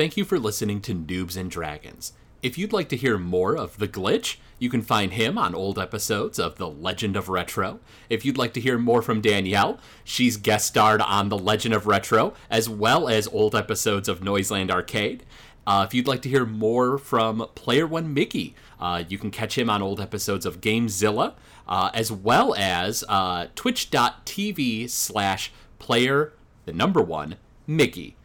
thank you for listening to Noobs and Dragons. If you'd like to hear more of The Glitch, you can find him on old episodes of The Legend of Retro. If you'd like to hear more from Danielle, she's guest starred on The Legend of Retro, as well as old episodes of Noiseland Arcade. Uh, if you'd like to hear more from Player One Mickey, uh, you can catch him on old episodes of Gamezilla, uh, as well as uh, twitch.tv slash player, the number one, Mickey.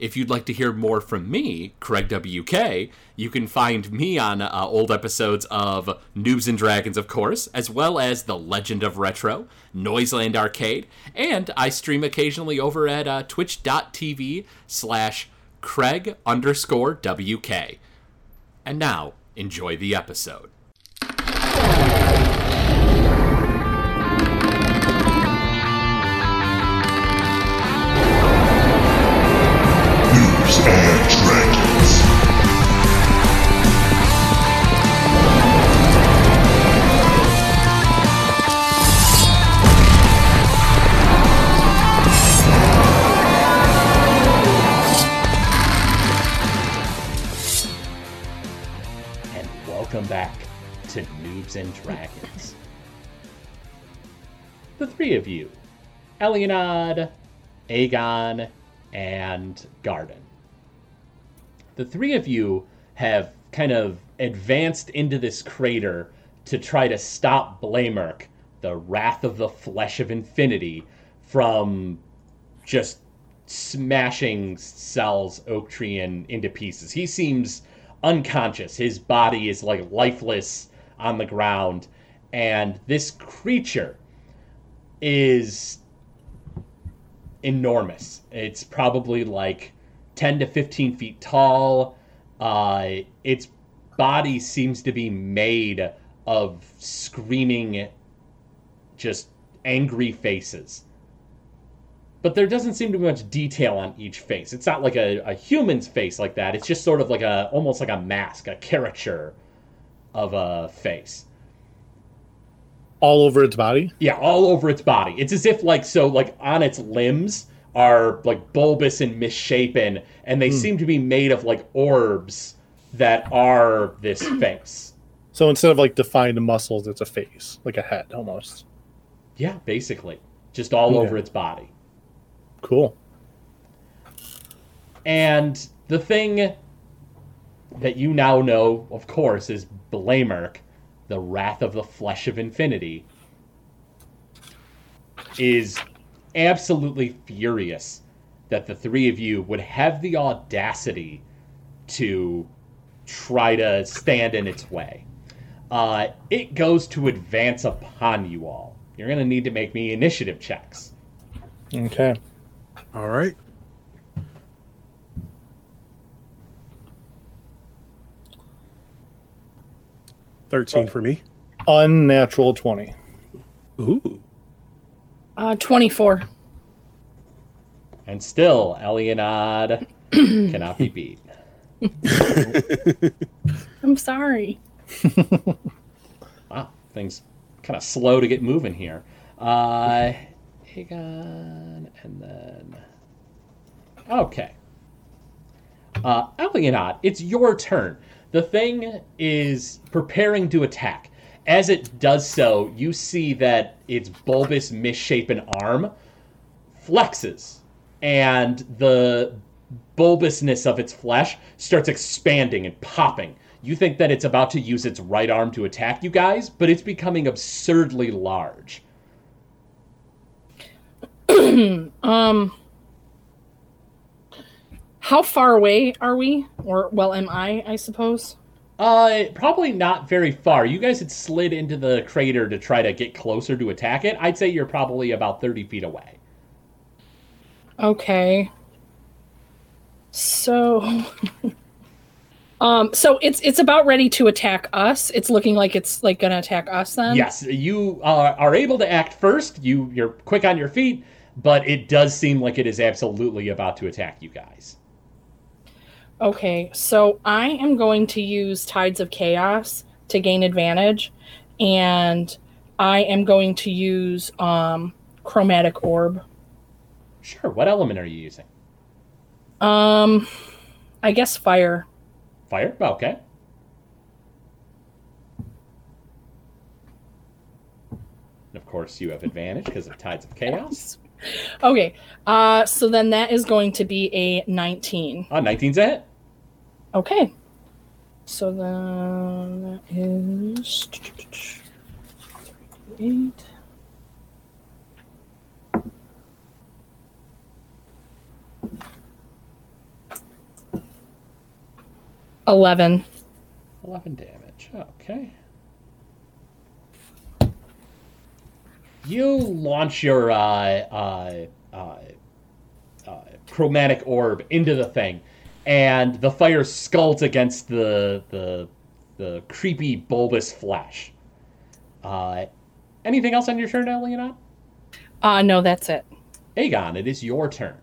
If you'd like to hear more from me, Craig WK, you can find me on uh, old episodes of Noobs and Dragons, of course, as well as The Legend of Retro, Noiseland Arcade, and I stream occasionally over at uh, twitch.tv slash Craig underscore WK. And now, enjoy the episode. And Dragons. the three of you, Elianad, Aegon, and Garden. The three of you have kind of advanced into this crater to try to stop Blamerk, the Wrath of the Flesh of Infinity, from just smashing Sal's oak tree in, into pieces. He seems unconscious. His body is like lifeless on the ground. And this creature is enormous. It's probably like 10 to 15 feet tall. Uh, its body seems to be made of screaming, just angry faces but there doesn't seem to be much detail on each face. It's not like a, a human's face like that. It's just sort of like a almost like a mask, a caricature of a face. all over its body. Yeah, all over its body. It's as if like so like on its limbs are like bulbous and misshapen, and they hmm. seem to be made of like orbs that are this face. So instead of like defined muscles, it's a face, like a head almost. Yeah, basically, just all over its body. Cool. And the thing that you now know, of course, is Blamerk, the Wrath of the Flesh of Infinity, is absolutely furious that the three of you would have the audacity to try to stand in its way. Uh, it goes to advance upon you all. You're going to need to make me initiative checks. Okay. All right. Thirteen for me. Unnatural twenty. Ooh. Uh, 24. And still, Elianad cannot be beat. I'm sorry. Wow, things kind of slow to get moving here. Uh, Hagon, and then. Okay. Uh, Elianad, it's your turn. The thing is preparing to attack. As it does so, you see that its bulbous, misshapen arm flexes, and the bulbousness of its flesh starts expanding and popping. You think that it's about to use its right arm to attack you guys, but it's becoming absurdly large. Um, how far away are we? Or, well, am I, I suppose? Uh, probably not very far. You guys had slid into the crater to try to get closer to attack it. I'd say you're probably about 30 feet away. Okay. So, um, so it's it's about ready to attack us. It's looking like it's like gonna attack us then. Yes, you uh, are able to act first. You you're quick on your feet, but it does seem like it is absolutely about to attack you guys. Okay, so I am going to use Tides of Chaos to gain advantage, and I am going to use um, Chromatic Orb. Sure. What element are you using? Um, I guess fire. Fire? Okay. And of course, you have advantage because of Tides of Chaos. Okay. Uh, so then that is going to be a 19. Ah, 19's a hit. Okay. So then that is eight. Eleven. 11 damage. Okay. You launch your uh, uh, uh, uh, chromatic orb into the thing, and the fire skulls against the the the creepy bulbous flash. Uh, anything else on your turn, Leonard? Uh no, that's it. Aegon, it is your turn.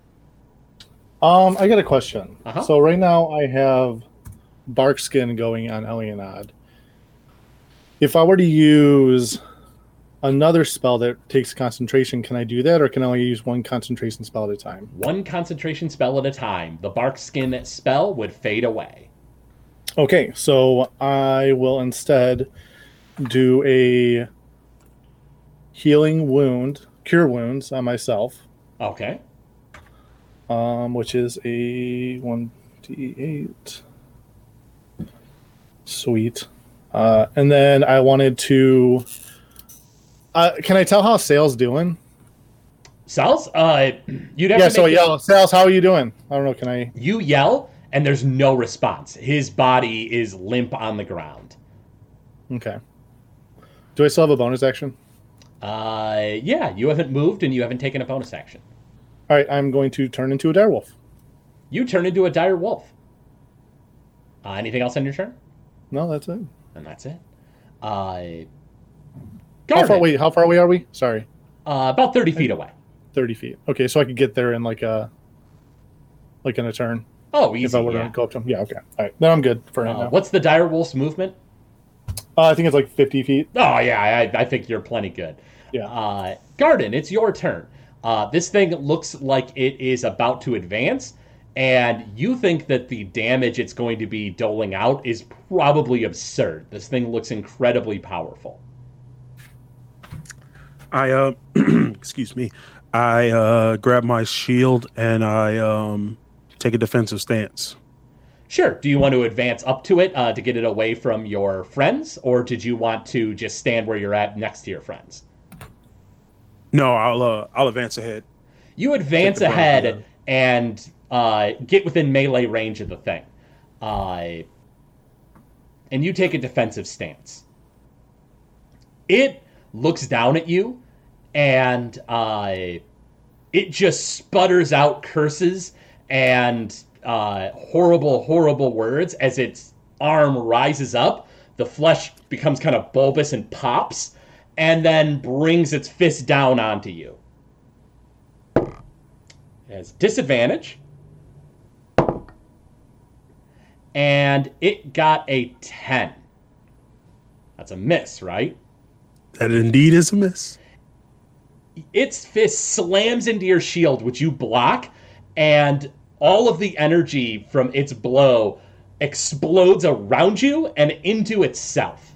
Um, I got a question. Uh-huh. So right now I have bark skin going on Elianad. If I were to use another spell that takes concentration, can I do that, or can I only use one concentration spell at a time? One concentration spell at a time. The bark skin spell would fade away. Okay, so I will instead do a healing wound, cure wounds on myself, Okay. um, which is a one d eight. Sweet, uh, and then I wanted to. Uh, can I tell how Sales doing? Sales? uh, you'd have Yeah, so make yeah, Sales, how are you doing? I don't know. Can I? You yell, and there's no response. His body is limp on the ground. Okay. Do I still have a bonus action? Uh, yeah, you haven't moved, and you haven't taken a bonus action. All right, I'm going to turn into a direwolf. You turn into a dire wolf. Uh, anything else on your turn? No, that's it. And that's it. Uh, How far? Wait, how far away are we? Sorry, Uh, about 30 feet away. thirty feet. Okay, so I could get there in like a, like in a turn. Oh, easy. if I were yeah. to go up to him. Yeah, okay. All right, then I'm good for right Uh, now. what's the dire wolf's movement? Uh, I think it's like 50 feet. Oh yeah, I, I think you're plenty good. Yeah. Uh, Garden, it's your turn. Uh, this thing looks like it is about to advance, and you think that the damage it's going to be doling out is probably absurd. This thing looks incredibly powerful. I uh, excuse me. I uh, grab my shield and I um, take a defensive stance. Sure. Do you want to advance up to it uh, to get it away from your friends, or did you want to just stand where you're at next to your friends? No, I'll uh, I'll advance ahead. You advance Take the brunt of ahead and uh, get within melee range of the thing. Uh, and you take a defensive stance. It looks down at you and uh, it just sputters out curses and uh, horrible, horrible words as its arm rises up. The flesh becomes kind of bulbous and pops, and then brings its fist down onto you. Has disadvantage. And it got a 10. That's a miss, right? That indeed is a miss. Its fist slams into your shield, which you block, and all of the energy from its blow explodes around you and into itself.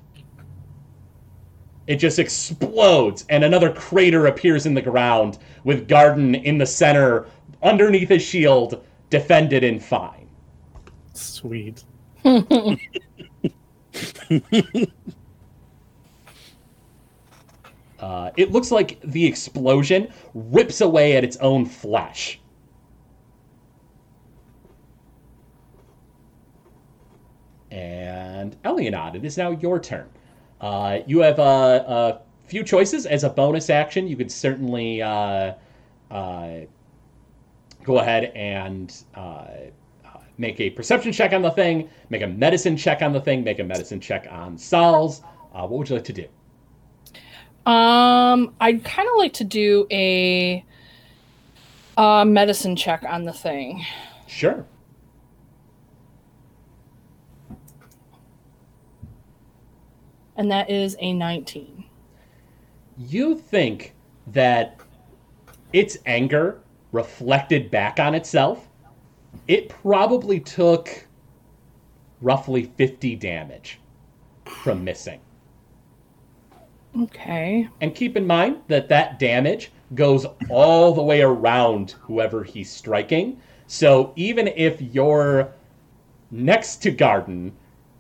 It just explodes, and another crater appears in the ground with Garden in the center, underneath his shield, defended and fine. Sweet. Uh, it looks like the explosion rips away at its own flesh. And Elianad, it is now your turn. Uh, you have a, a few choices as a bonus action. You could certainly uh, uh, go ahead and uh, make a perception check on the thing, make a medicine check on the thing, make a medicine check on Sal's. Uh, what would you like to do? Um, I'd kind of like to do a uh, medicine check on the thing. Sure. And that is a 19. you think that its anger reflected back on itself it probably took roughly 50 damage from missing. Okay. And keep in mind that that damage goes all the way around whoever he's striking. So even if you're next to Garden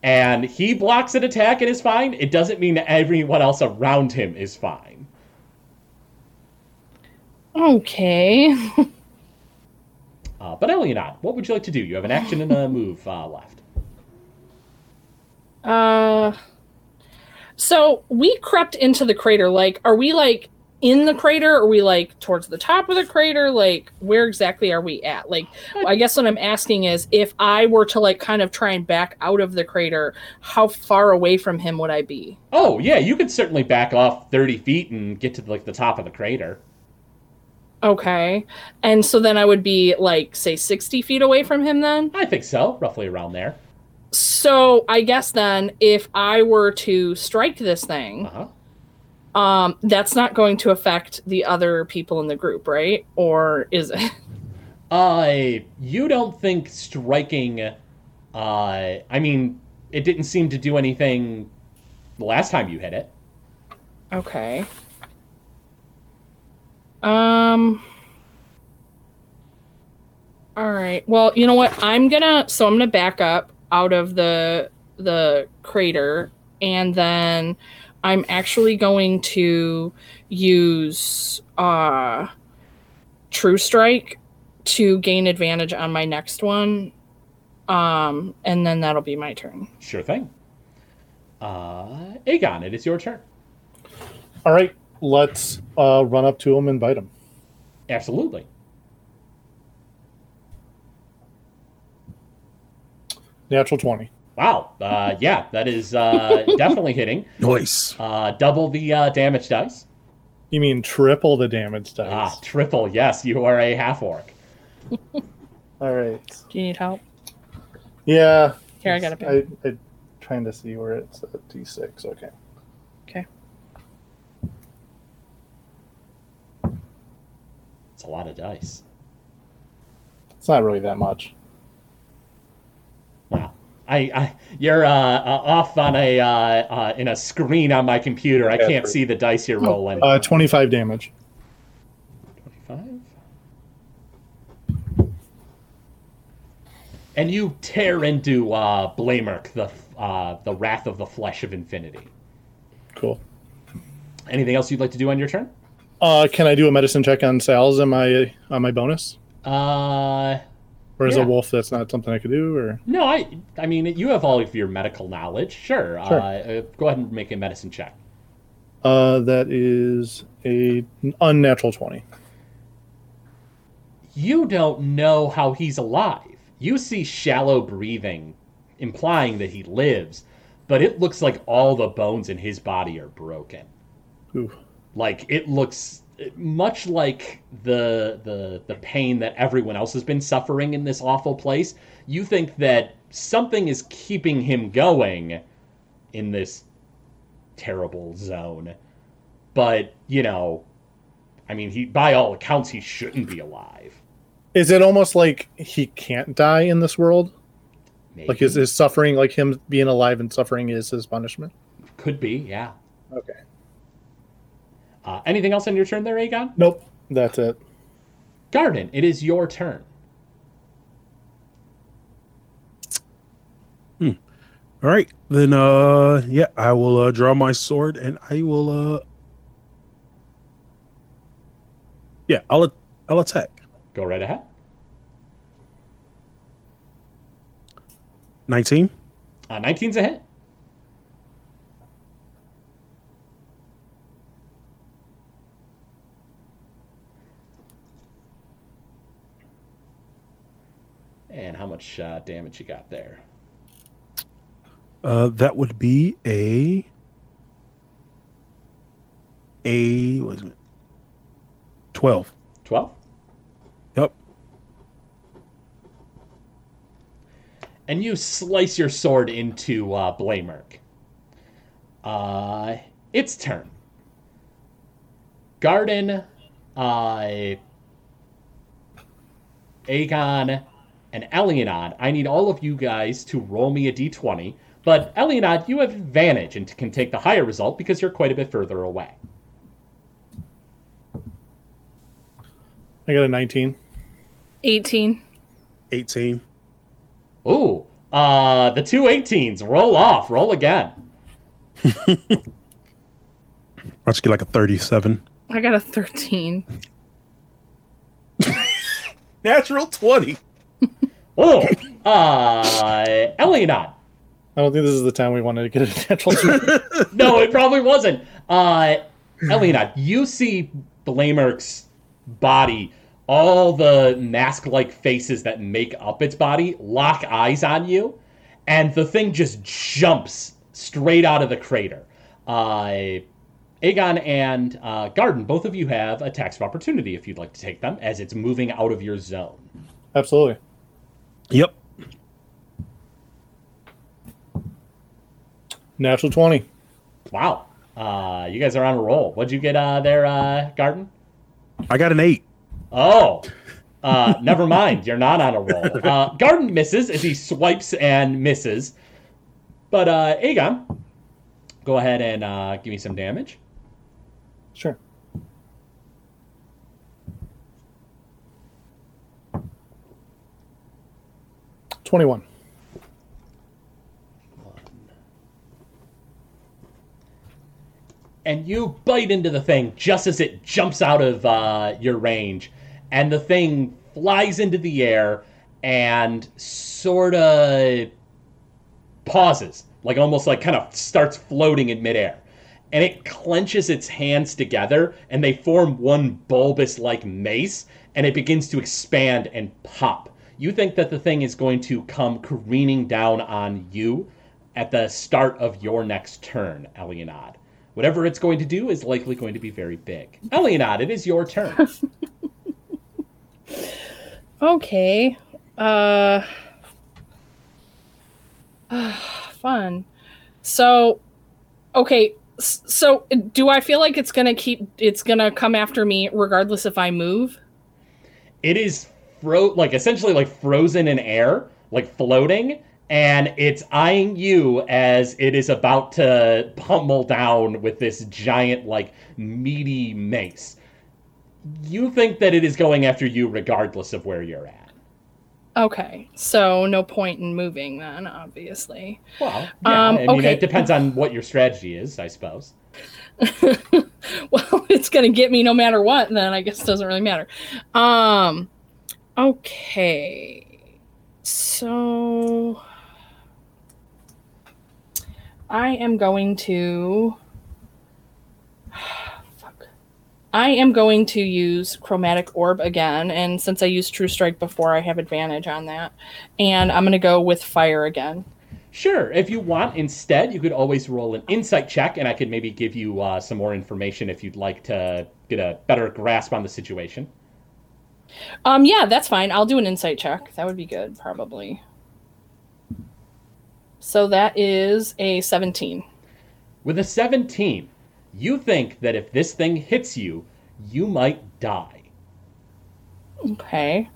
and he blocks an attack and is fine, it doesn't mean that everyone else around him is fine. Okay. Uh, but Elianad, what would you like to do? You have an action and a move uh, left. Uh so we crept into the crater. Like, are we like in the crater? Are we like towards the top of the crater? Like, where exactly are we at? Like, hmm. I guess what I'm asking is if I were to like kind of try and back out of the crater, how far away from him would I be? Oh yeah, you could certainly back off thirty feet and get to like the top of the crater. Okay. And so then I would be like, say, 60 feet away from him then? I think so, roughly around there. So I guess then if I were to strike this thing, Uh huh. um, that's not going to affect the other people in the group, right? Or is it? Uh, you don't think striking? Uh, I mean, it didn't seem to do anything the last time you hit it. Okay. Um. All right. Well, you know what? I'm gonna. So I'm gonna back up out of the the crater, and then I'm actually going to use uh True Strike to gain advantage on my next one. Um, and then that'll be my turn. Sure thing. Uh, Aegon, it is your turn. All right, let's uh, run up to him and bite him. Absolutely. Natural 20. Wow. Uh, yeah, that is uh, definitely hitting. Nice. Uh, double the uh, damage dice. You mean triple the damage dice? Ah, triple. Yes, you are a half orc. All right. Do you need help? Yeah. Here, I got a pen. I, I trying to see where it's at D6. Okay. Okay. It's a lot of dice. It's not really that much. Wow. I, I you're uh, uh, off on a uh, uh, in a screen on my computer. I can't see the dice you're rolling. Uh, 25 damage. 25. And you tear into uh, Blamerk, the uh, the wrath of the flesh of infinity. Cool. Anything else you'd like to do on your turn? Uh, can I do a medicine check on Sal's on my on my bonus? Uh, Or is Yeah. a wolf that's not something I could do? Or no, I I mean you have all of your medical knowledge. Sure. Sure. Uh, uh, go ahead and make a medicine check. uh, that is a unnatural 20. You don't know how he's alive. You see shallow breathing, implying that he lives, but it looks like all the bones in his body are broken. Ooh. Like it looks much like the the the pain that everyone else has been suffering in this awful place. You think that something is keeping him going in this terrible zone. But, you know, I mean, he by all accounts he shouldn't be alive. Is it almost like he can't die in this world? Maybe. Like is his suffering, like him being alive and suffering, is his punishment? could be, yeah. Okay. Uh, anything else on your turn there, Aegon? Nope. That's it. Garden, it is your turn. All right, then. Uh, yeah, I will uh, draw my sword and I will. Uh, yeah, I'll I'll attack. Go right ahead. Nineteen. Uh, 19's a hit. And how much uh, damage you got there? Uh, that would be a a what is it? Twelve. 12? Yep. and you slice your sword into uh, Blamerk. Uh, its turn. Garden, uh, Aegon, and Elianad, I need all of you guys to roll me a d20. But Elianad, you have advantage and can take the higher result because you're quite a bit further away. I got a 19. 18. 18. Ooh, uh, the two 18s. Roll off. Roll again. Let's get like a 37. I got a 13. Natural 20. Oh, uh, Elianad. I don't think this is the time we wanted to get a natural. No, it probably wasn't. Uh, Elianad, you see Blamerk's body, all the mask-like faces that make up its body lock eyes on you, and the thing just jumps straight out of the crater. Uh, Aegon and uh, Garden, both of you have attacks of opportunity if you'd like to take them, as it's moving out of your zone. Absolutely. Yep. Natural 20. Wow. Uh, you guys are on a roll. What'd you get uh, there, uh, Garden? I got an 8. Oh, uh, never mind. You're not on a roll. Uh, Garden misses as he swipes and misses. But uh, Aegon, go ahead and uh, give me some damage. Sure. Twenty-one. and you bite into the thing just as it jumps out of uh, your range, and the thing flies into the air and sort of pauses, like almost like kind of starts floating in midair. And it clenches its hands together, and they form one bulbous like mace, and it begins to expand and pop. You think that the thing is going to come careening down on you at the start of your next turn, Elianad. Whatever it's going to do is likely going to be very big. Elianad, it is your turn. Okay. Uh fun. So okay, so do I feel like it's going to keep it's going to come after me regardless if I move? it is fro like essentially like frozen in air, like floating, and it's eyeing you as it is about to pummel down with this giant like meaty mace. You think that it is going after you regardless of where you're at. Okay. So no point in moving then, obviously. Well, yeah, Um, I mean okay. it depends on what your strategy is, I suppose. well, it's going to get me no matter what, then I guess it doesn't really matter. Um okay. So I am going to fuck. I am going to use chromatic orb again and since I used true strike before I have advantage on that. And I'm going to go with fire again. Sure. If you want, instead, you could always roll an insight check, and I could maybe give you uh, some more information if you'd like to get a better grasp on the situation. Um, yeah, that's fine. I'll do an insight check. That would be good, probably. So that is a 17. With a 17, you think that if this thing hits you, you might die. Okay.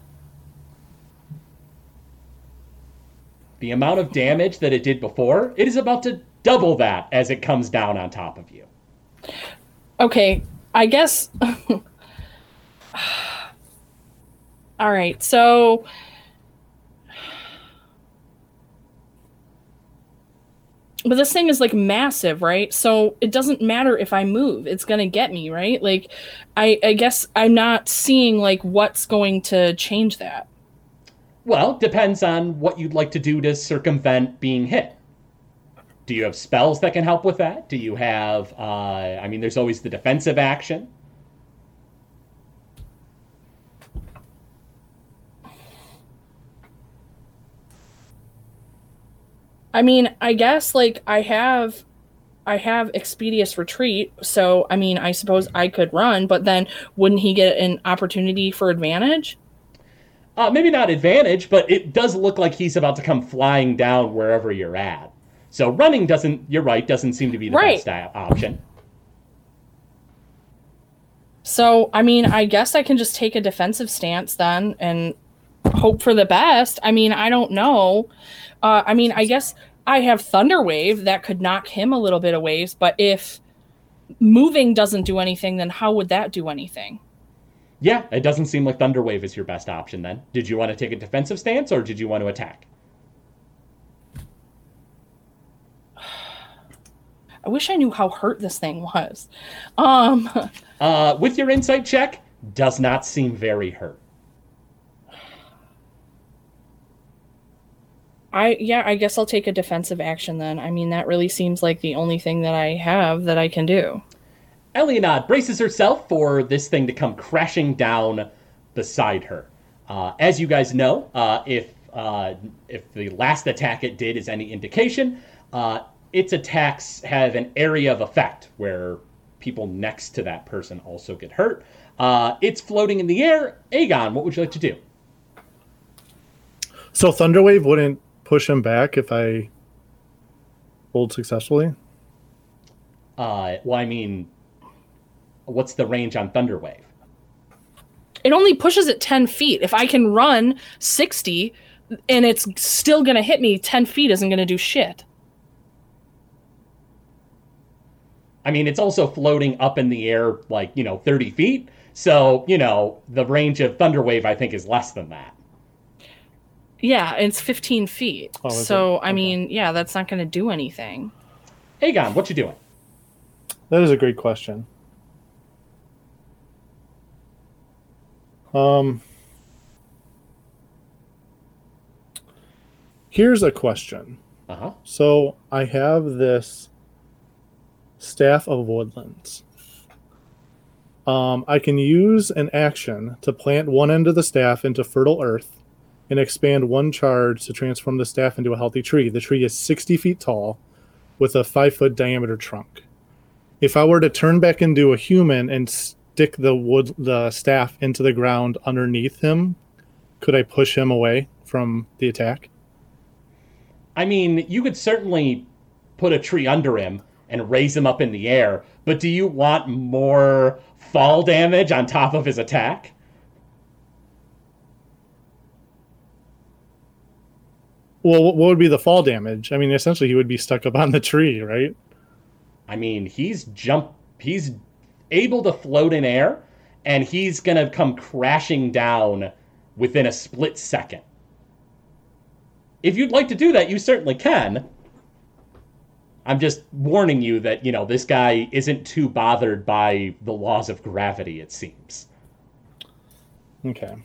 The amount of damage that it did before, it is about to double that as it comes down on top of you. Okay. I guess. All right. So. But this thing is like massive, right? So it doesn't matter if I move; it's gonna get me, right? Like, I I guess I'm not seeing like what's going to change that. Well, depends on what you'd like to do to circumvent being hit. Do you have spells that can help with that? Do you have, uh, I mean, there's always the defensive action. I mean, I guess like I have I have expeditious retreat, so I mean, I suppose I could run, but then wouldn't he get an opportunity for advantage? Uh, maybe not advantage, but it does look like he's about to come flying down wherever you're at. So running doesn't, you're right, doesn't seem to be the Right. best option. So, I mean, I guess I can just take a defensive stance then and hope for the best. I mean, I don't know. Uh, I mean, I guess I have Thunderwave that could knock him a little bit of waves, but if moving doesn't do anything, then how would that do anything? Yeah, it doesn't seem like Thunderwave is your best option then. Did you want to take a defensive stance or did you want to attack? I wish I knew how hurt this thing was. Um, Uh, with your insight check, does not seem very hurt. I yeah, I guess I'll take a defensive action then. I mean, that really seems like the only thing that I have that I can do. Elianad braces herself for this thing to come crashing down beside her. Uh, as you guys know, uh, if uh, if the last attack it did is any indication, uh, its attacks have an area of effect where people next to that person also get hurt. Uh, it's floating in the air. Aegon, what would you like to do? So Thunderwave wouldn't push him back if I hold successfully. Uh, well, I mean, what's the range on Thunderwave? It only pushes it 10 feet. If I can run 60 and it's still going to hit me, 10 feet isn't going to do shit. I mean, it's also floating up in the air like, you know, 30 feet. So, you know, the range of Thunderwave, I think, is less than that. Yeah, it's 15 feet. Oh, is so, it? I mean, yeah, that's not going to do anything. Aegon, what you doing? That is a great question. Um, here's a question. Uh huh. So I have this staff of woodlands. Um, I can use an action to plant one end of the staff into fertile earth and expand one charge to transform the staff into a healthy tree. The tree is 60 feet tall with a five foot diameter trunk. If I were to turn back into a human and stick the wood the staff into the ground underneath him, could I push him away from the attack? I mean, you could certainly put a tree under him and raise him up in the air, but do you want more fall damage on top of his attack? Well, what would be the fall damage? I mean, essentially, he would be stuck up on the tree, right? I mean, he's jump he's able to float in air and he's going to come crashing down within a split second. If you'd like to do that, you certainly can. I'm just warning you that, you know, this guy isn't too bothered by the laws of gravity, it seems. Okay.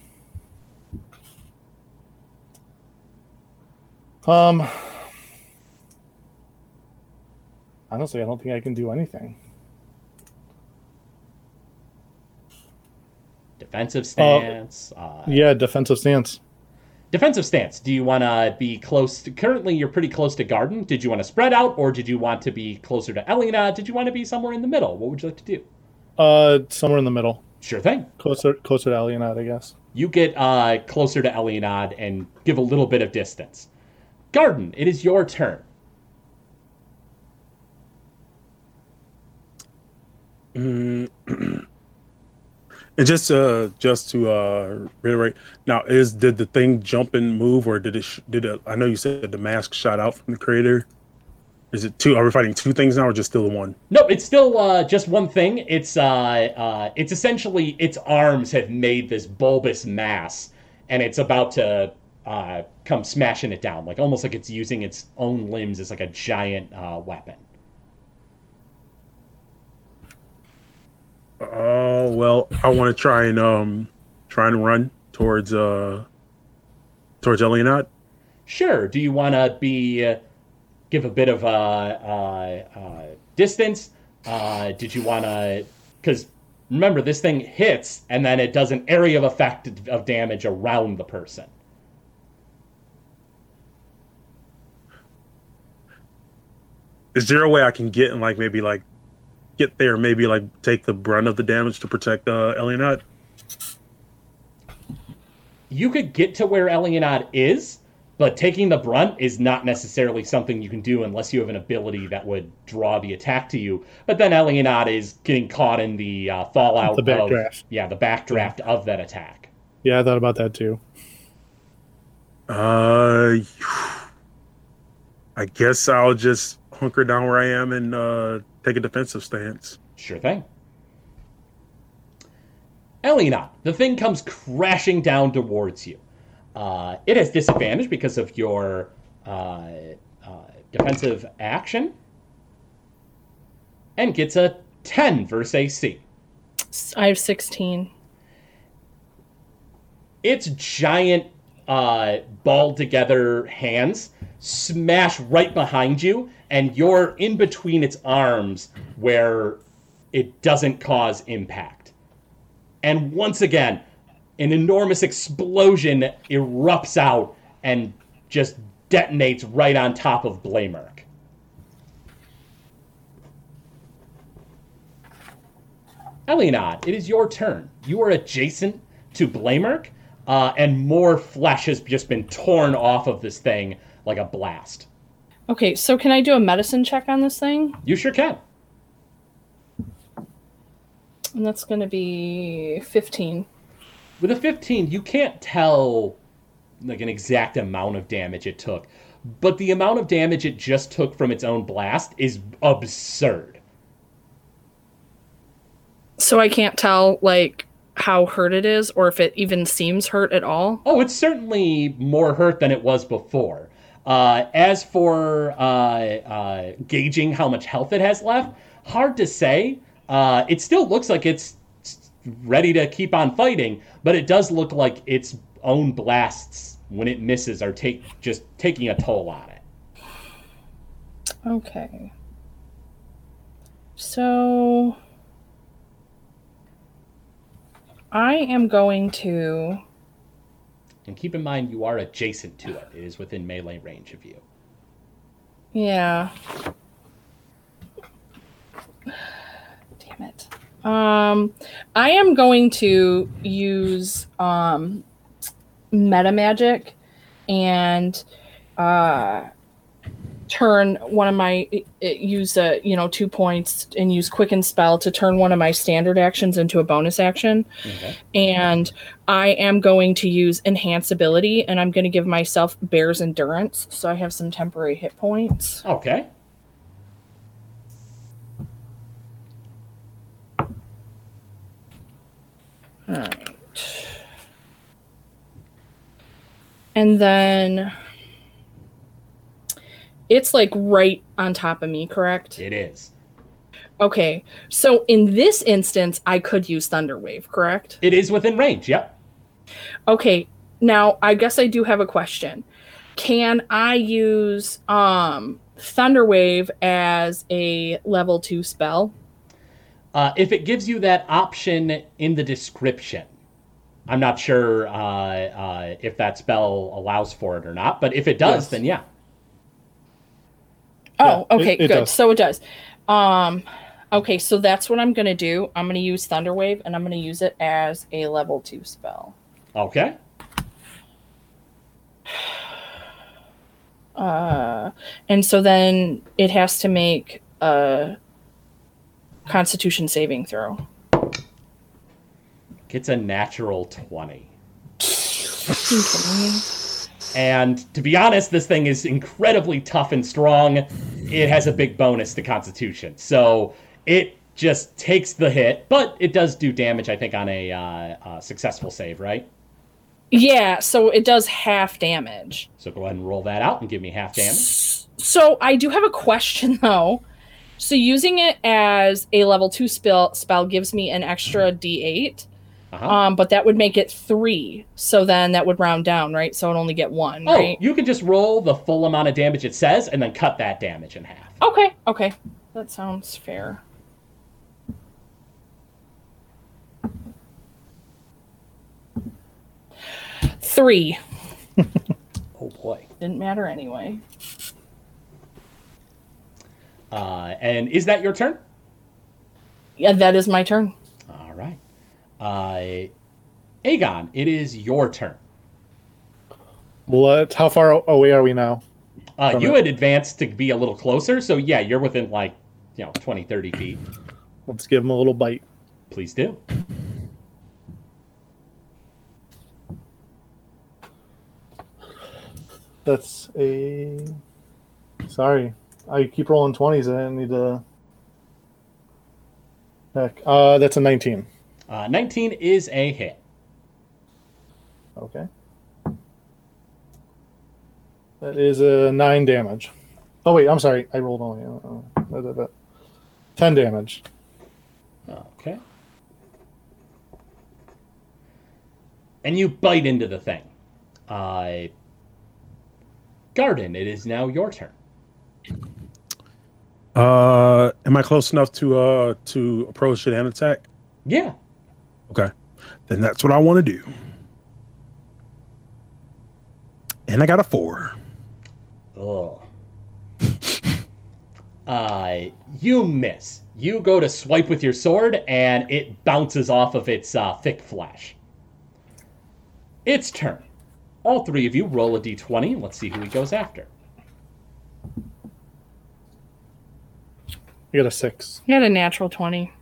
Um. Honestly, I don't think I can do anything. Defensive stance. Uh, Yeah, defensive stance. Defensive stance. Do you want to be close? To, currently, you're pretty close to Garden. Did you want to spread out, or did you want to be closer to Elena? Did you want to be somewhere in the middle? What would you like to do? Uh, somewhere in the middle, Sure thing. closer, closer to Elianad, I guess. You get uh, closer to Elianad and give a little bit of distance. Garden, it is your turn. And just uh just to uh reiterate, now is did the thing jump and move, or did it sh- did it? I know you said the mask shot out from the crater? Is it two? Are we fighting two things now, or just still the one? No, it's still uh, just one thing. It's uh, uh, it's essentially its arms have made this bulbous mass, and it's about to uh, come smashing it down, like almost like it's using its own limbs as like a giant uh, weapon. Oh well, I want to try and um try and run towards uh towards Elianad. Sure. Do you want to be uh, give a bit of a uh, uh, distance? Uh, did you want to? Because remember, this thing hits, and then it does an area of effect of damage around the person. Is there a way I can get and like maybe like get there, maybe like take the brunt of the damage to protect uh Elianad? You could get to where Elianad is, but taking the brunt is not necessarily something you can do unless you have an ability that would draw the attack to you. But then Elianad is getting caught in the uh, fallout The of backdraft. yeah the backdraft of that attack. Yeah, I thought about that too. Uh, I guess I'll just hunker down where I am and uh, take a defensive stance. Sure thing. Elena, the thing comes crashing down towards you. Uh, it has disadvantage because of your uh, uh, defensive action and gets a 10 versus AC. I have 16. its giant uh, balled together hands smash right behind you, and you're in between its arms where it doesn't cause impact. And once again, an enormous explosion erupts out and just detonates right on top of Blamerk. Elianad, it is your turn. You are adjacent to Blamerk, uh, and more flesh has just been torn off of this thing like a blast. Okay, so can I do a medicine check on this thing? You sure can. And that's going to be 15. With a 15, you can't tell like an exact amount of damage it took, but the amount of damage it just took from its own blast is absurd. So I can't tell, like, how hurt it is or if it even seems hurt at all. Oh, it's certainly more hurt than it was before. Uh, as for uh, uh, gauging how much health it has left, hard to say. Uh, it still looks like it's ready to keep on fighting, but it does look like its own blasts, when it misses, are take just taking a toll on it. Okay. So I am going to And keep in mind, you are adjacent to it. It is within melee range of you. yeah. Damn it. Um I am going to use um meta magic and uh turn one of my use a you know two points and use quicken spell to turn one of my standard actions into a bonus action Okay. and i am going to use enhance ability and i'm going to give myself bear's endurance so i have some temporary hit points Okay. all right and then it's like right on top of me correct It is. okay so in this instance i could use thunder wave correct It is within range. Yep. Okay, now I guess I do have a question. Can I use um Thunderwave as a level 2 spell? Uh, if it gives you that option in the description, I'm not sure uh, uh, if that spell allows for it or not. But if it does, Yes. then yeah. Oh, Yeah, okay, it- it good. does. So it does. Um okay, so that's what I'm going to do. I'm going to use Thunderwave and I'm going to use it as a level 2 spell. Okay. Uh and so then it has to make a constitution saving throw. Gets a natural 20. And to be honest, this thing is incredibly tough and strong. It has a big bonus to Constitution. So it just takes the hit, but it does do damage, I think, on a uh, uh, successful save, right? Yeah, so it does half damage. So go ahead and roll that out and give me half damage. So I do have a question though. So using it as a level two spell spell gives me an extra D8, Uh-huh. um, but that would make it three. So then that would round down, right? So I'd only get one, Oh, right? you can just roll the full amount of damage it says and then cut that damage in half. Okay, okay, that sounds fair. Three Oh boy. didn't matter anyway. Uh, and is that your turn? Yeah, that is my turn. All right. Uh, Aegon, it is your turn. What? How far away are we now? Uh, you it. had advanced to be a little closer, so yeah, you're within like, you know, 20, 30 feet. Let's give him a little bite. Please do. That's a. Sorry, I keep rolling twenties. I didn't need to. Heck, uh, that's a nineteen. Uh, 19 is a hit. Okay. That is a nine damage. Oh wait, I'm sorry. I rolled only uh, uh, ten damage. Okay. And you bite into the thing. Uh, Garden, it is now your turn. Uh, am I close enough to uh to approach it and attack? Yeah. Okay, then that's what I want to do. And I got a four. Ugh. uh, you miss. You go to swipe with your sword, and it bounces off of its uh, thick flesh. Its turn. All three of you roll a d20. Let's see who he goes after. I got a six. You got a natural 20.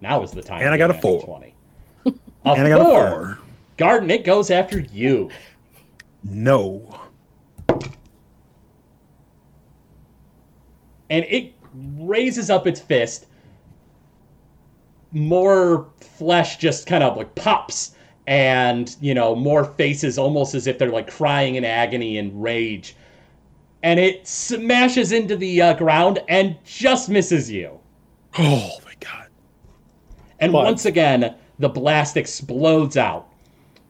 Now is the time. And I got a four. 20. A And I got four. a four. Garden, it goes after you. No. and it raises up its fist. More flesh just kind of like pops, and you know, more faces almost as if they're like crying in agony and rage. And it smashes into the uh, ground and just misses you. Oh. And But- once again, the blast explodes out.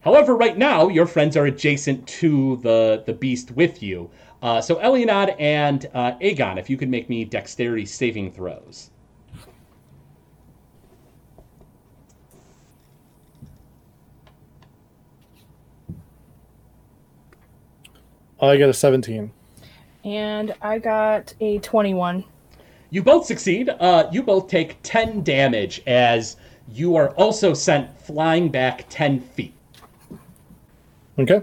However, right now, your friends are adjacent to the, the beast with you. Uh, so, Elianad and uh, Aegon, if you could make me dexterity saving throws. I got a seventeen. And I got a 21. You both succeed. Uh, you both take 10 damage as you are also sent flying back 10 feet. Okay.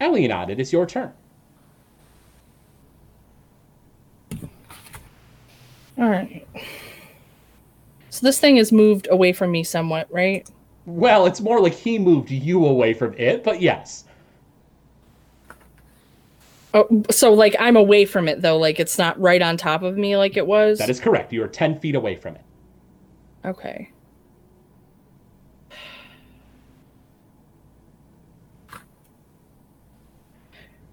Elionad, it is your turn. All right. So this thing has moved away from me somewhat, right? Well, it's more like he moved you away from it, but yes. Oh, so like I'm away from it though, like it's not right on top of me like it was. That is correct. You are 10 feet away from it. okay.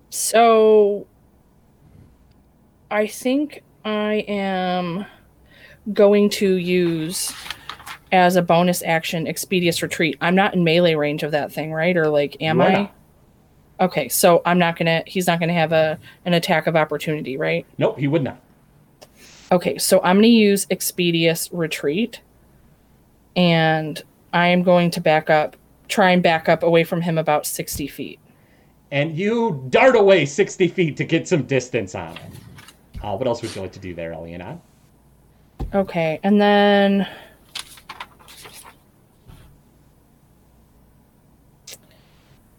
So I think I am going to use as a bonus action Expeditious Retreat. I'm not in melee range of that thing, right? Or like am I? not. Okay, so I'm not gonna he's not gonna have a an attack of opportunity, right? Nope, he would not. Okay, so I'm going to use Expeditious Retreat. And I am going to back up, try and back up away from him about 60 feet. And you dart away 60 feet to get some distance on him. Uh, what else would you like to do there, Eliana? Okay, and then.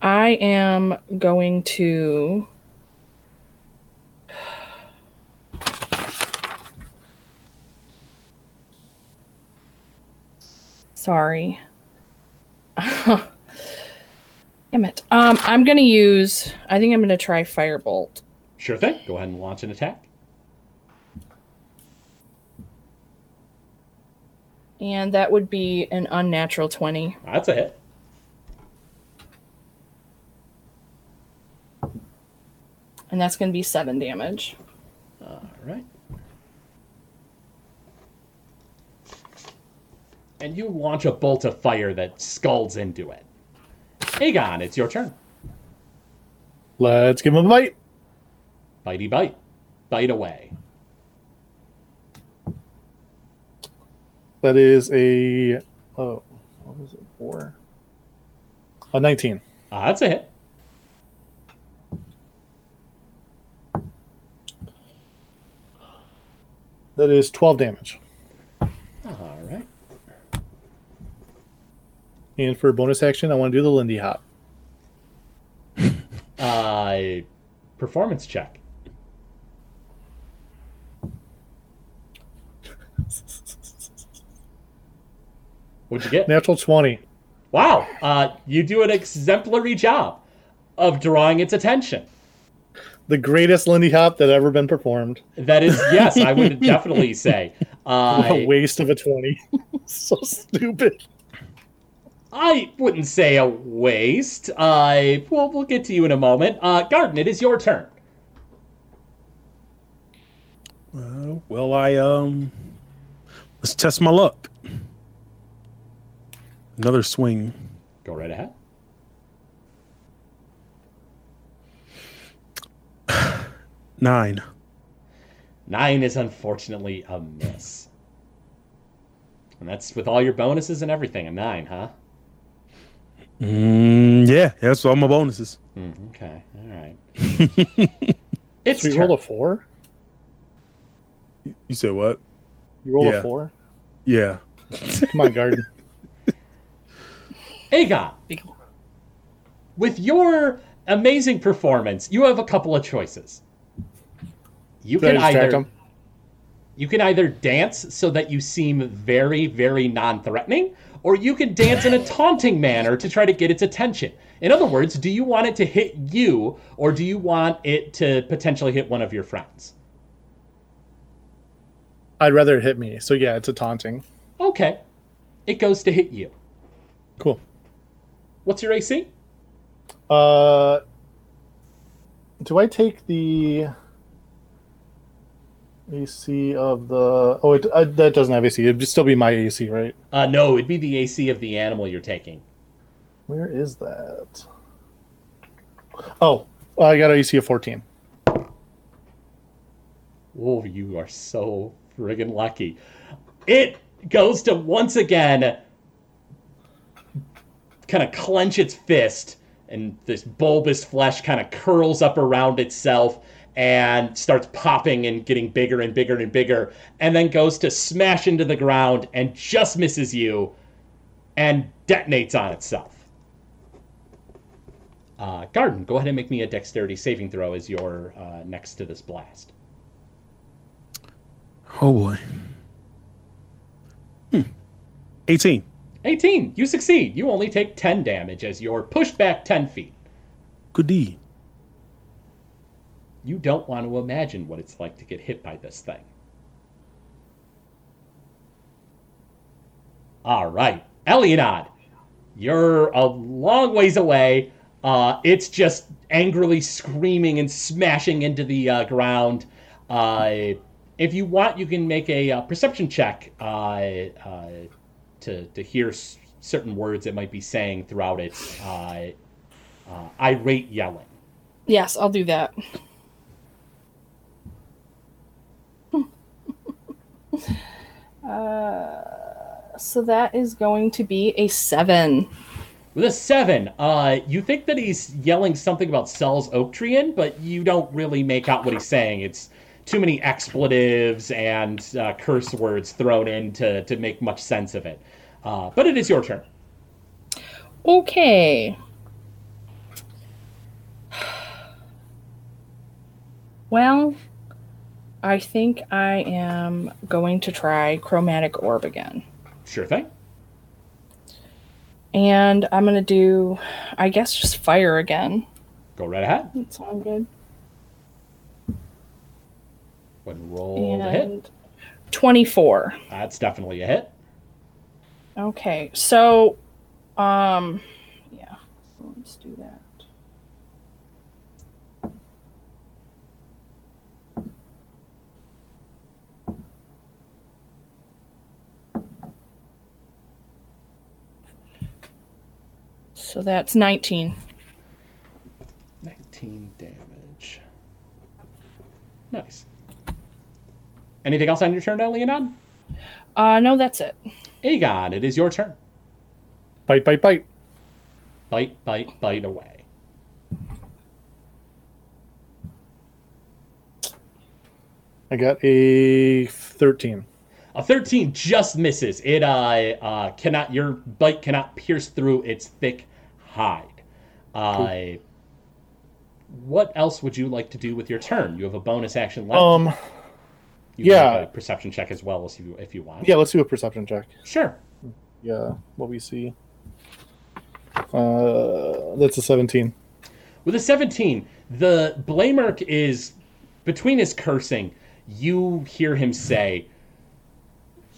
I am going to. Sorry. Damn it. Um, I'm gonna use. I think I'm gonna try Firebolt. Sure thing. Go ahead and launch an attack. And that would be an unnatural 20. That's a hit. And that's gonna be seven damage. All right. And you launch a bolt of fire that scalds into it. Aegon, it's your turn. Let's give him a bite. Bitey bite. Bite away. That is a oh, what was it? Four. A nineteen. Uh, that's a hit. That is twelve damage. All right. And for a bonus action, I want to do the Lindy Hop. Uh, performance check. What'd you get? Natural twenty. Wow, uh, you do an exemplary job. of drawing its attention. The greatest Lindy Hop that ever been performed. That is, yes, I would definitely say. What a Uh, waste of a 20. so stupid. I wouldn't say a waste. Uh, well, we'll get to you in a moment. Uh, Garden, it is your turn. Uh, well, I um, let's test my luck. Another swing. Go right ahead. Nine. Nine is unfortunately a miss. And that's with all your bonuses and everything. A nine, huh? Mm, yeah, that's all my bonuses. Hmm, okay, all right. it's So you turn. rolled a 4? You said what? You rolled Yeah. a 4? Yeah. Come on, Garden. Aegon, with your amazing performance, you have a couple of choices. You Did can either him? you can either dance so that you seem very, very non-threatening, or you can dance in a taunting manner to try to get its attention. In other words, do you want it to hit you, or do you want it to potentially hit one of your friends? I'd rather it hit me. So yeah, it's a taunting. Okay, it goes to hit you. Cool. What's your AC? Uh, do I take the AC of the? Oh, it, uh, that doesn't have AC. It'd still be my AC, right? Uh, no, it'd be the AC of the animal you're taking. Where is that? Oh, I got an AC of fourteen. Oh, you are so friggin' lucky. It goes to once again kind of clench its fist, and this bulbous flesh kind of curls up around itself and starts popping and getting bigger and bigger and bigger, and then goes to smash into the ground and just misses you and detonates on itself. Uh, Garden, go ahead and make me a dexterity saving throw as you're uh, next to this blast. Oh boy. Hmm. 18. 18. You succeed. You only take 10 damage as you're pushed back 10 feet. Good D. You don't want to imagine what it's like to get hit by this thing. All right. Elianad, you're a long ways away. Uh, it's just angrily screaming and smashing into the uh, ground. Uh, if you want, you can make a uh, perception check uh, uh, to, to hear s- certain words it might be saying throughout its irate yelling. Yes, I'll do that. Uh, so that is going to be a seven. With a seven, uh, you think that he's yelling something about Cell's Oaktrian, but you don't really make out what he's saying. It's too many expletives and uh, curse words thrown in to, to make much sense of it. Uh, but it is your turn. Okay. Well, I think I am going to try Chromatic Orb again. Sure thing. And I'm going to do, I guess, just fire again. Go right ahead. That sounds good. Go ahead and roll the hit. 24. That's definitely a hit. Okay, so, um, yeah, let's do that. So that's 19. 19 damage. Nice. Anything else on your turn, Leonard? Uh, no, that's it. Aegon, it is your turn. Bite, bite, bite. Bite, bite, bite away. I got a thirteen. A 13 just misses. It uh, uh cannot your bite cannot pierce through its thick hide. Uh what else would you like to do with your turn? You have a bonus action left. Um, you can yeah. a perception check as well if you if you want. yeah, let's do a perception check. Sure. Yeah, what we see. Uh, that's a seventeen. With a 17, the Blamerk is between his cursing, you hear him say,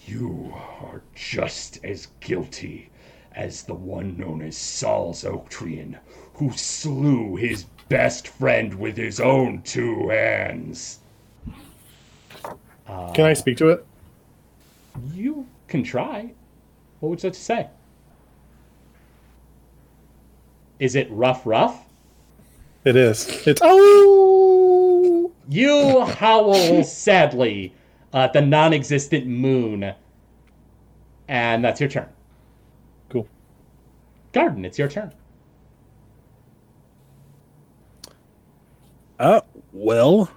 You are just as guilty as the one known as Saul's Oaktrian, who slew his best friend with his own two hands. Can I speak to it? You can try. What would you like to say? Is it rough, rough? It is. It's oh. You howl sadly at the non existent moon. And that's your turn. Garden, it's your turn. Uh, well,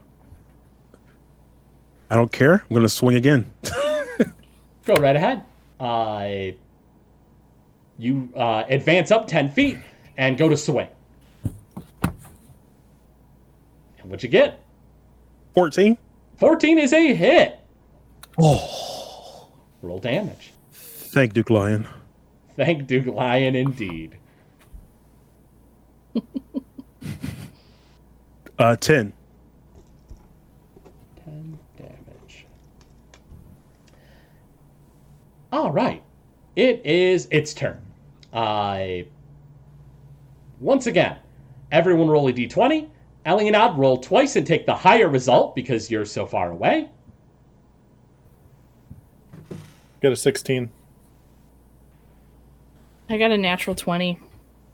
I don't care. I'm gonna swing again. Go right ahead. Uh, you uh, advance up 10 feet and go to swing. And what you get? 14. 14 is a hit. Oh. Roll damage. Thank Duke Lion. Thank Duke Lion indeed. Uh, 10. 10 damage. All right. It is its turn. I. once again, everyone roll a d20. Elianad, roll twice and take the higher result because you're so far away. Get a 16. I got a natural 20.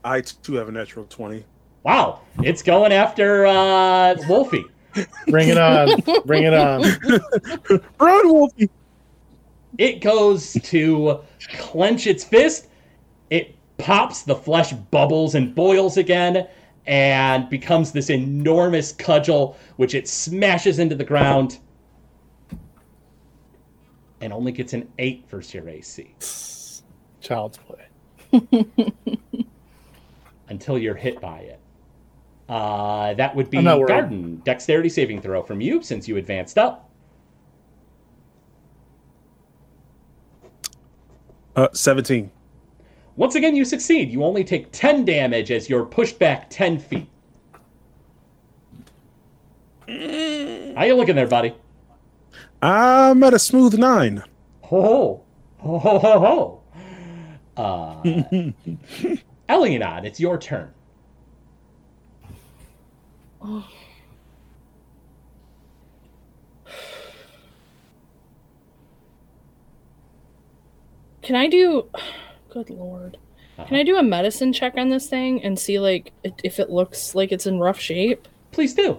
I too have a natural 20. Wow, it's going after uh, Wolfie. Bring it on. Bring it on. Run, Wolfie! It goes to clench its fist. It pops, the flesh bubbles and boils again, and becomes this enormous cudgel, which it smashes into the ground. And only gets an 8 versus your AC Child's play. until you're hit by it. Uh, that would be I'm not worried. Garden. Dexterity saving throw from you since you advanced up. Uh, 17. Once again, you succeed. You only take 10 damage as you're pushed back 10 feet. How you looking there, buddy? I'm at a smooth 9. Ho ho. Ho ho ho ho. Uh, Elianad, it's your turn. Can I do. Good lord. Can I do a medicine check on this thing and see, like, if it looks like it's in rough shape? Please do.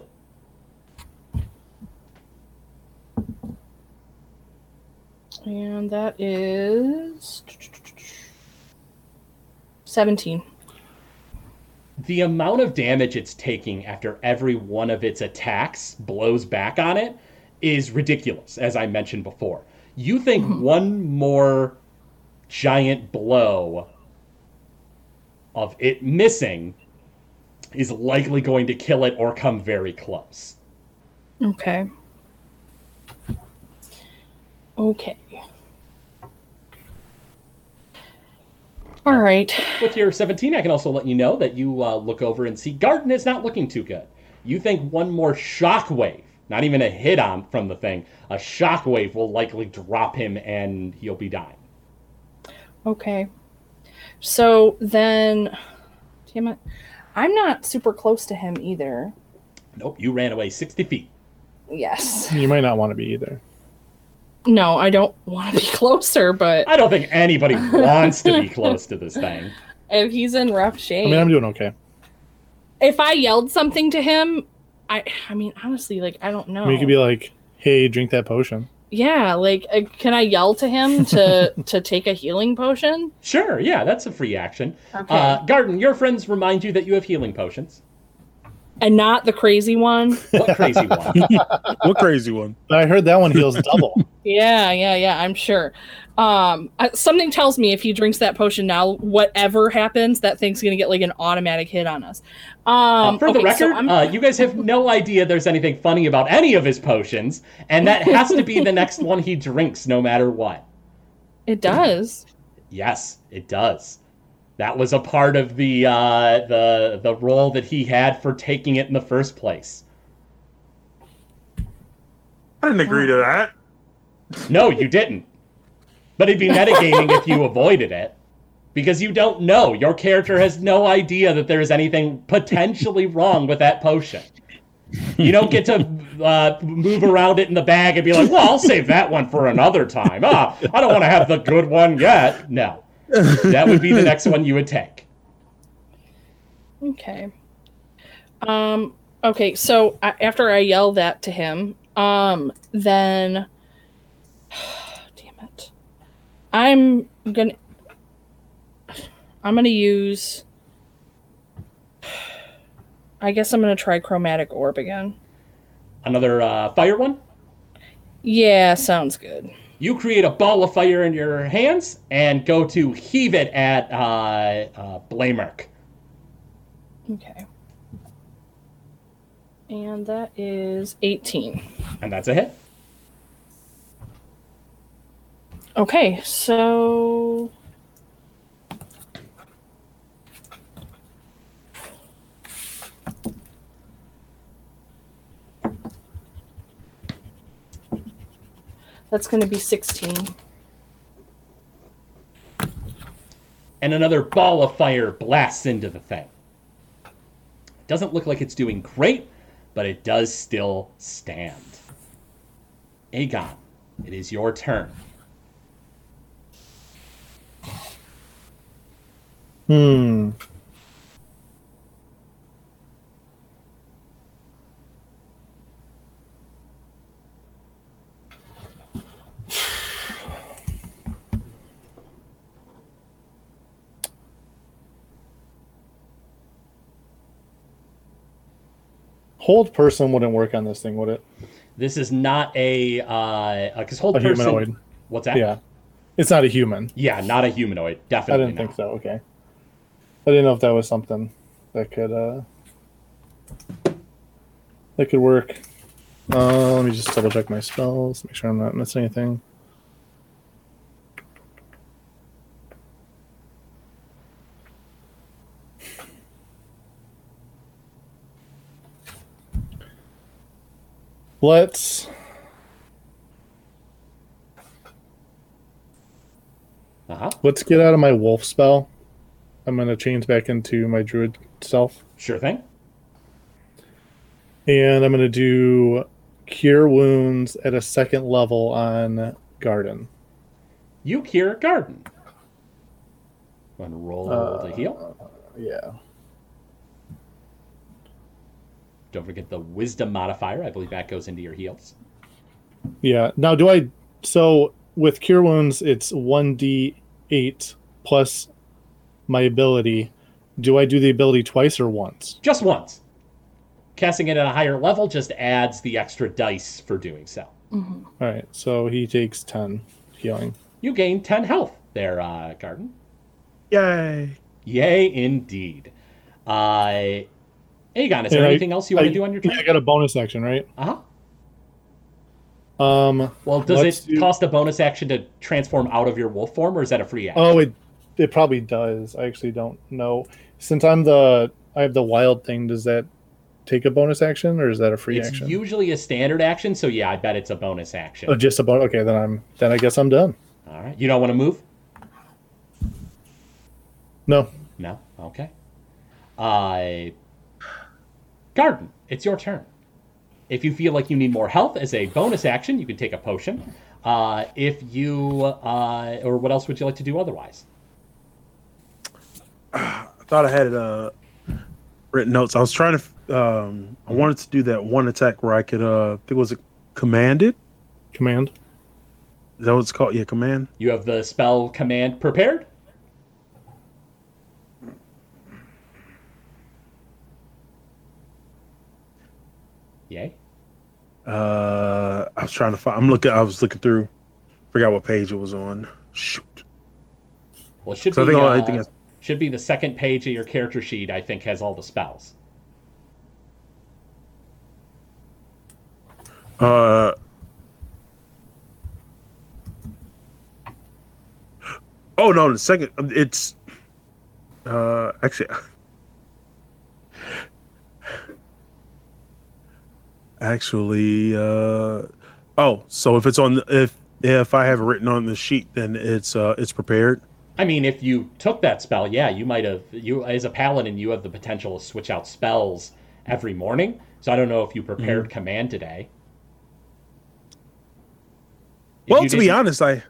And that is. 17. The amount of damage it's taking after every one of its attacks blows back on it is ridiculous, as I mentioned before. You think mm-hmm. one more giant blow of it missing is likely going to kill it or come very close. Okay. Okay. All right. With your 17, I can also let you know that you uh, look over and see Garden is not looking too good. You think one more shockwave, not even a hit on from the thing, a shockwave will likely drop him and he'll be dying. Okay. So then, damn it, I'm not super close to him either. Nope, you ran away 60 feet. Yes. You might not want to be either. No, I don't want to be closer, but I don't think anybody wants to be close to this thing. if he's in rough shape, I mean, I'm doing okay. if I yelled something to him, I, I mean, honestly, like I don't know. I mean, you could be like, "Hey, drink that potion." yeah, like, uh, can I yell to him to to take a healing potion? Sure, yeah, that's a free action. Okay. Uh, Garden, your friends remind you that you have healing potions. And not the crazy one. What crazy one? What crazy one? I heard that one heals double. Yeah, yeah, yeah. I'm sure. Um, something tells me if he drinks that potion now, whatever happens, that thing's gonna get like an automatic hit on us. Um, Uh, for the okay, so record, I'm- uh, you guys have no idea there's anything funny about any of his potions, and that has to be the next one he drinks, no matter what. it does. Yes, it does. That was a part of the uh, the the role that he had for taking it in the first place. I didn't agree to that. No, you didn't. But it'd be metagaming if you avoided it. Because you don't know. Your character has no idea that there's anything potentially wrong with that potion. You don't get to uh, move around it in the bag and be like, well, I'll save that one for another time. Ah, I don't want to have the good one yet. No. That would be the next one you would take. Okay. Um. Okay. So I, after I yell that to him, um, then, damn it, I'm gonna, I'm gonna use. I guess I'm gonna try chromatic orb again. Another uh, fire one. Yeah, sounds good. You create a ball of fire in your hands and go to heave it at uh, uh, Blamerk. Okay. And that is 18. And that's a hit. Okay, so that's going to be 16. and another ball of fire blasts into the thing. Doesn't look like it's doing great, but it does still stand. Aegon, it is your turn. Hmm. Hold person wouldn't work on this thing, would it? This is not a uh because hold A person. humanoid. What's that? Yeah. It's not a human. Yeah, not a humanoid. Definitely. I didn't not. think so. Okay. I didn't know if that was something that could uh that could work. Uh, let me just double check my spells, make sure I'm not missing anything. Let's Uh huh. let's get out of my wolf spell. I'm gonna change back into my druid self. Sure thing. And I'm going to do Cure Wounds at a second level on Garden. You cure Garden. And roll Uh, the heal. Yeah. Don't forget the wisdom modifier. I believe that goes into your heals. Yeah. Now, do I. So with Cure Wounds, it's 1d8 plus my ability. Do I do the ability twice or once? Just once. Casting it at a higher level just adds the extra dice for doing so. All right. So he takes 10 healing. You gain 10 health there, uh, Garden. Yay! Yay, indeed. Uh, Aegon, is there I- anything else you want I- to do on your turn? I got a bonus action, right? Uh huh. Um. Well, does it do- cost a bonus action to transform out of your wolf form, or is that a free action? Oh, it it probably does. I actually don't know. Since I'm the I have the wild thing. Does that take a bonus action or is that a free it's action? usually a standard action, so yeah, I bet it's a bonus action. Oh, just a bonus. Okay, then I'm then I guess I'm done. All right. You don't want to move? No. No? Okay. Uh, Garden, it's your turn. If you feel like you need more health as a bonus action, you can take a potion. Uh, if you, uh, or what else would you like to do otherwise? I thought I had uh, written notes. I was trying to. Um, I wanted to do that one attack where I could. Uh, I think it was it commanded. Command. Is that what it's called? Yeah, command. You have the spell command prepared? Yay. Uh, I was trying to find. I'm looking. I was looking through. Forgot what page it was on. Shoot. Well, it should So I be, think I uh, think it's- should be the second page of your character sheet, I think, has all the spells. Uh. Oh no! The second, it's uh Actually, actually, uh, oh, so if it's on, if if I have it written on the sheet, then it's uh, it's prepared. I mean, if you took that spell, yeah, you might have. You as a paladin, you have the potential to switch out spells every morning. So I don't know if you prepared command today. If well, to be honest, I,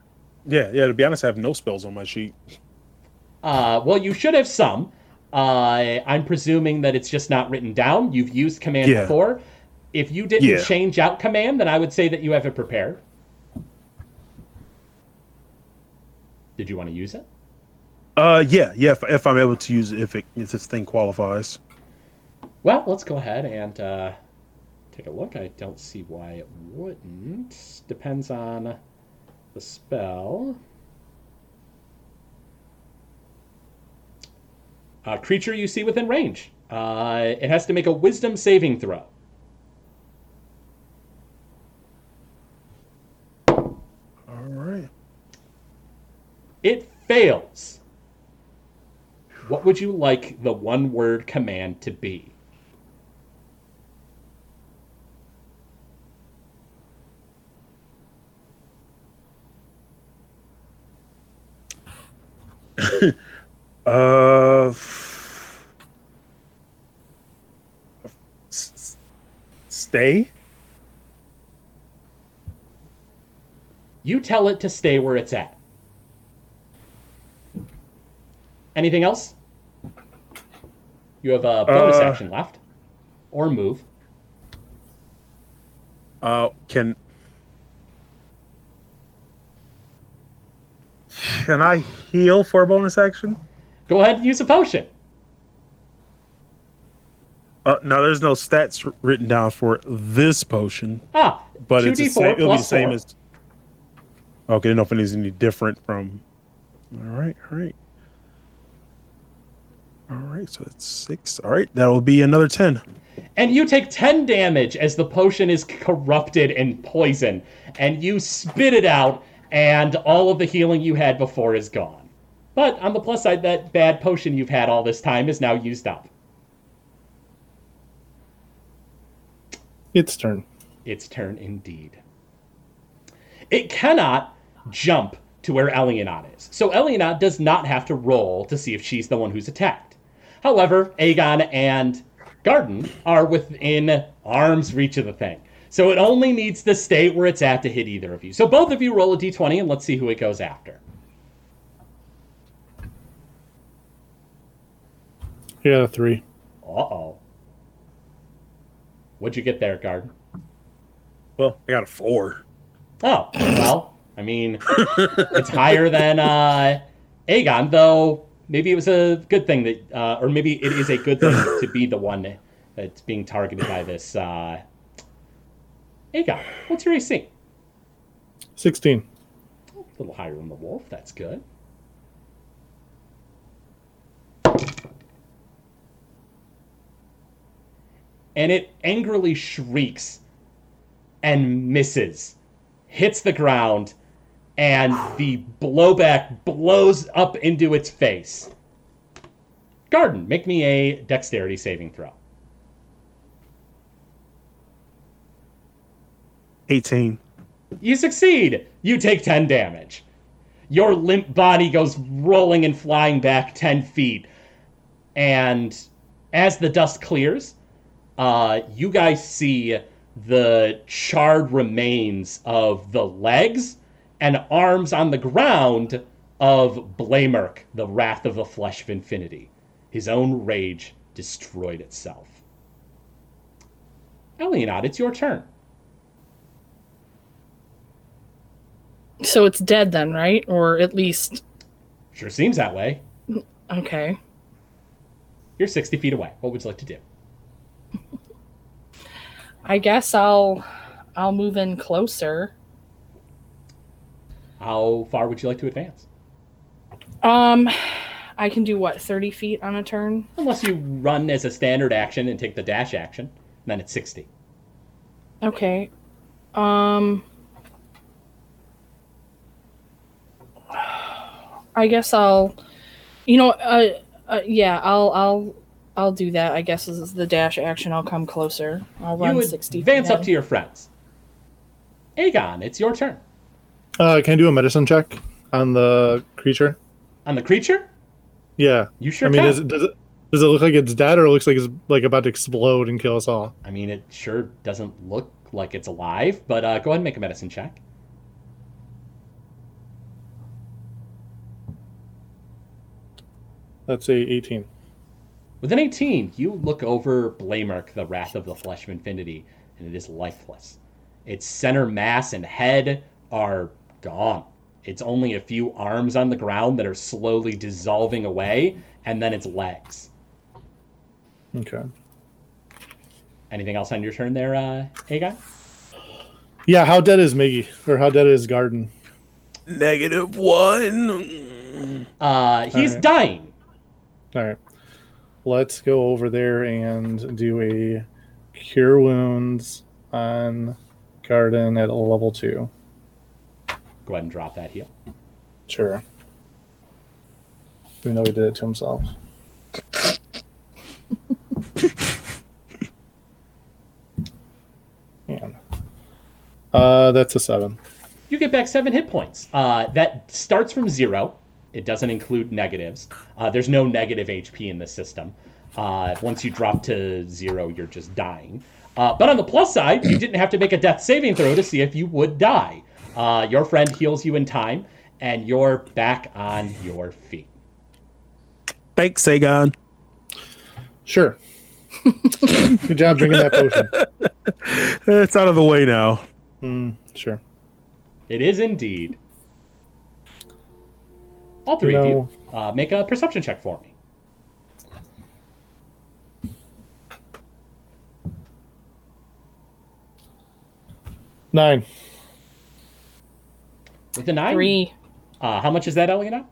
yeah, yeah, to be honest, I have no spells on my sheet. Uh, well, you should have some. Uh, I'm presuming that it's just not written down. You've used command Yeah. before. If you didn't Yeah. change out command, then I would say that you have it prepared. Did you want to use it? Uh, yeah, yeah. If, if I'm able to use it, if it if this thing qualifies. Well, let's go ahead and uh, take a look. I don't see why it wouldn't. Depends on the spell. Uh, creature you see within range. Uh, it has to make a wisdom saving throw. All right. It fails. What would you like the one word command to be? Uh, f- s- s- stay. You tell it to stay where it's at. Anything else? You have a bonus Uh, action left. Or move. Uh, can can I heal for a bonus action? Go ahead and use a potion. Uh, no, there's no stats written down for this potion, Ah, but it's the 2d4 same. It'll be the same four. as. Okay, I don't know if it is any different from. All right, all right, all right. So it's six. All right, that will be another ten. And you take 10 damage as the potion is corrupted and poison, And you spit it out, and all of the healing you had before is gone. But on the plus side, that bad potion you've had all this time is now used up. Its turn. Its turn indeed. It cannot jump to where Elianad is. So Elianad does not have to roll to see if she's the one who's attacked. However, Aegon and Garden are within arm's reach of the thing. So it only needs to stay where it's at to hit either of you. So both of you roll a d20 and let's see who it goes after. Yeah, a three. Uh oh. What'd you get there, Garden? Well, I got a four. Oh, well, I mean, it's higher than uh, Aegon, though maybe it was a good thing that, uh, or maybe it is a good thing to be the one that's being targeted by this uh, Aegon. What's your AC? Sixteen. A little higher than the wolf. That's good. And it angrily shrieks and misses, hits the ground, and the blowback blows up into its face. Garden, make me a dexterity saving throw. Eighteen. You succeed. You take 10 damage. Your limp body goes rolling and flying back 10 feet. And as the dust clears, uh, you guys see the charred remains of the legs and arms on the ground of Blamerk, the Wrath of the Flesh of Infinity. His own rage destroyed itself. Elianad, it's your turn. So it's dead then, right? Or at least Sure seems that way. okay. You're 60 feet away. What would you like to do? I guess I'll I'll move in closer. How far would you like to advance? Um I can do what, 30 feet on a turn? Unless you run as a standard action and take the dash action, then it's 60. Okay. Um I guess I'll you know, uh Uh, yeah, I'll I'll I'll do that. I guess this is the dash action. I'll come closer. I'll run sixty. advance up to your friends. Aegon, it's your turn. Uh, can I do a medicine check on the creature? On the creature? Yeah. You sure I mean, can. does it, does it look like it's dead, or it looks like it's like about to explode and kill us all? I mean, it sure doesn't look like it's alive, but uh, go ahead and make a medicine check. Let's say eighteen. With an 18, you look over Blamerk, the Wrath of the Flesh of Infinity, and it is lifeless. Its center mass and head are gone. It's only a few arms on the ground that are slowly dissolving away, and then its legs. Okay. Anything else on your turn there, uh, Aegon? Yeah. How dead is Miggy, or how dead is Garden? Negative one. Uh, he's Alright. dying. All right. Let's go over there and do a cure wounds on Garden at level two. Go ahead and drop that heal. Sure. We know he did it to himself. Man. Uh, that's a seven. You get back seven hit points. Uh, that starts from zero. It doesn't include negatives. Uh, there's no negative HP in the system. Uh, once you drop to zero, you're just dying. Uh, but on the plus side, you didn't have to make a death saving throw to see if you would die. Uh, your friend heals you in time, and you're back on your feet. Thanks, Sagan. Sure. Good job drinking that potion. It's out of the way now. Mm, sure. It is indeed. All three of you, uh, make a perception check for me. Nine. With a nine, Three, Uh, how much is that, Elena?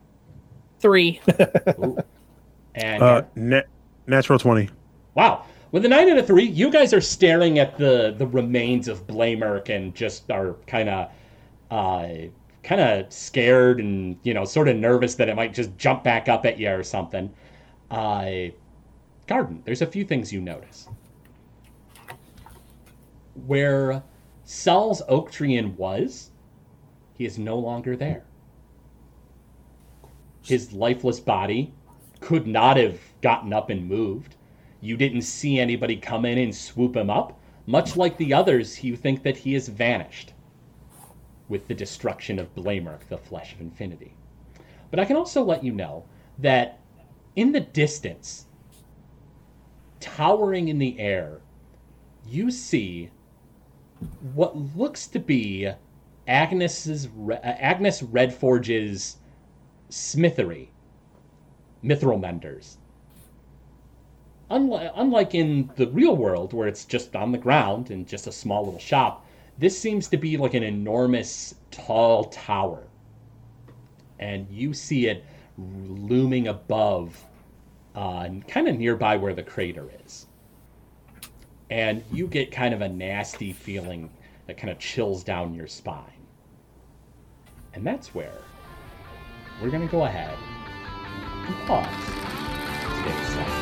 three. And Uh, na- natural twenty. Wow. With a nine and a three, you guys are staring at the the remains of Blamerk and just are kind of, uh, kind of scared and you know sort of nervous that it might just jump back up at you or something. Uh, Garden, there's a few things you notice. Where Saul's oak tree inn was, he is no longer there. His lifeless body could not have gotten up and moved. You didn't see anybody come in and swoop him up. Much like the others, you think that he has vanished with the destruction of Blamerk, the flesh of infinity. But I can also let you know that in the distance, towering in the air, you see what looks to be Agnes's uh, Agnes Redforge's smithery, mithril menders. Unlike, unlike in the real world, where it's just on the ground and just a small little shop, this seems to be like an enormous, tall tower. And you see it looming above, uh, kind of nearby where the crater is. And you get kind of a nasty feeling that kind of chills down your spine. And that's where we're going to go ahead and pause today's session.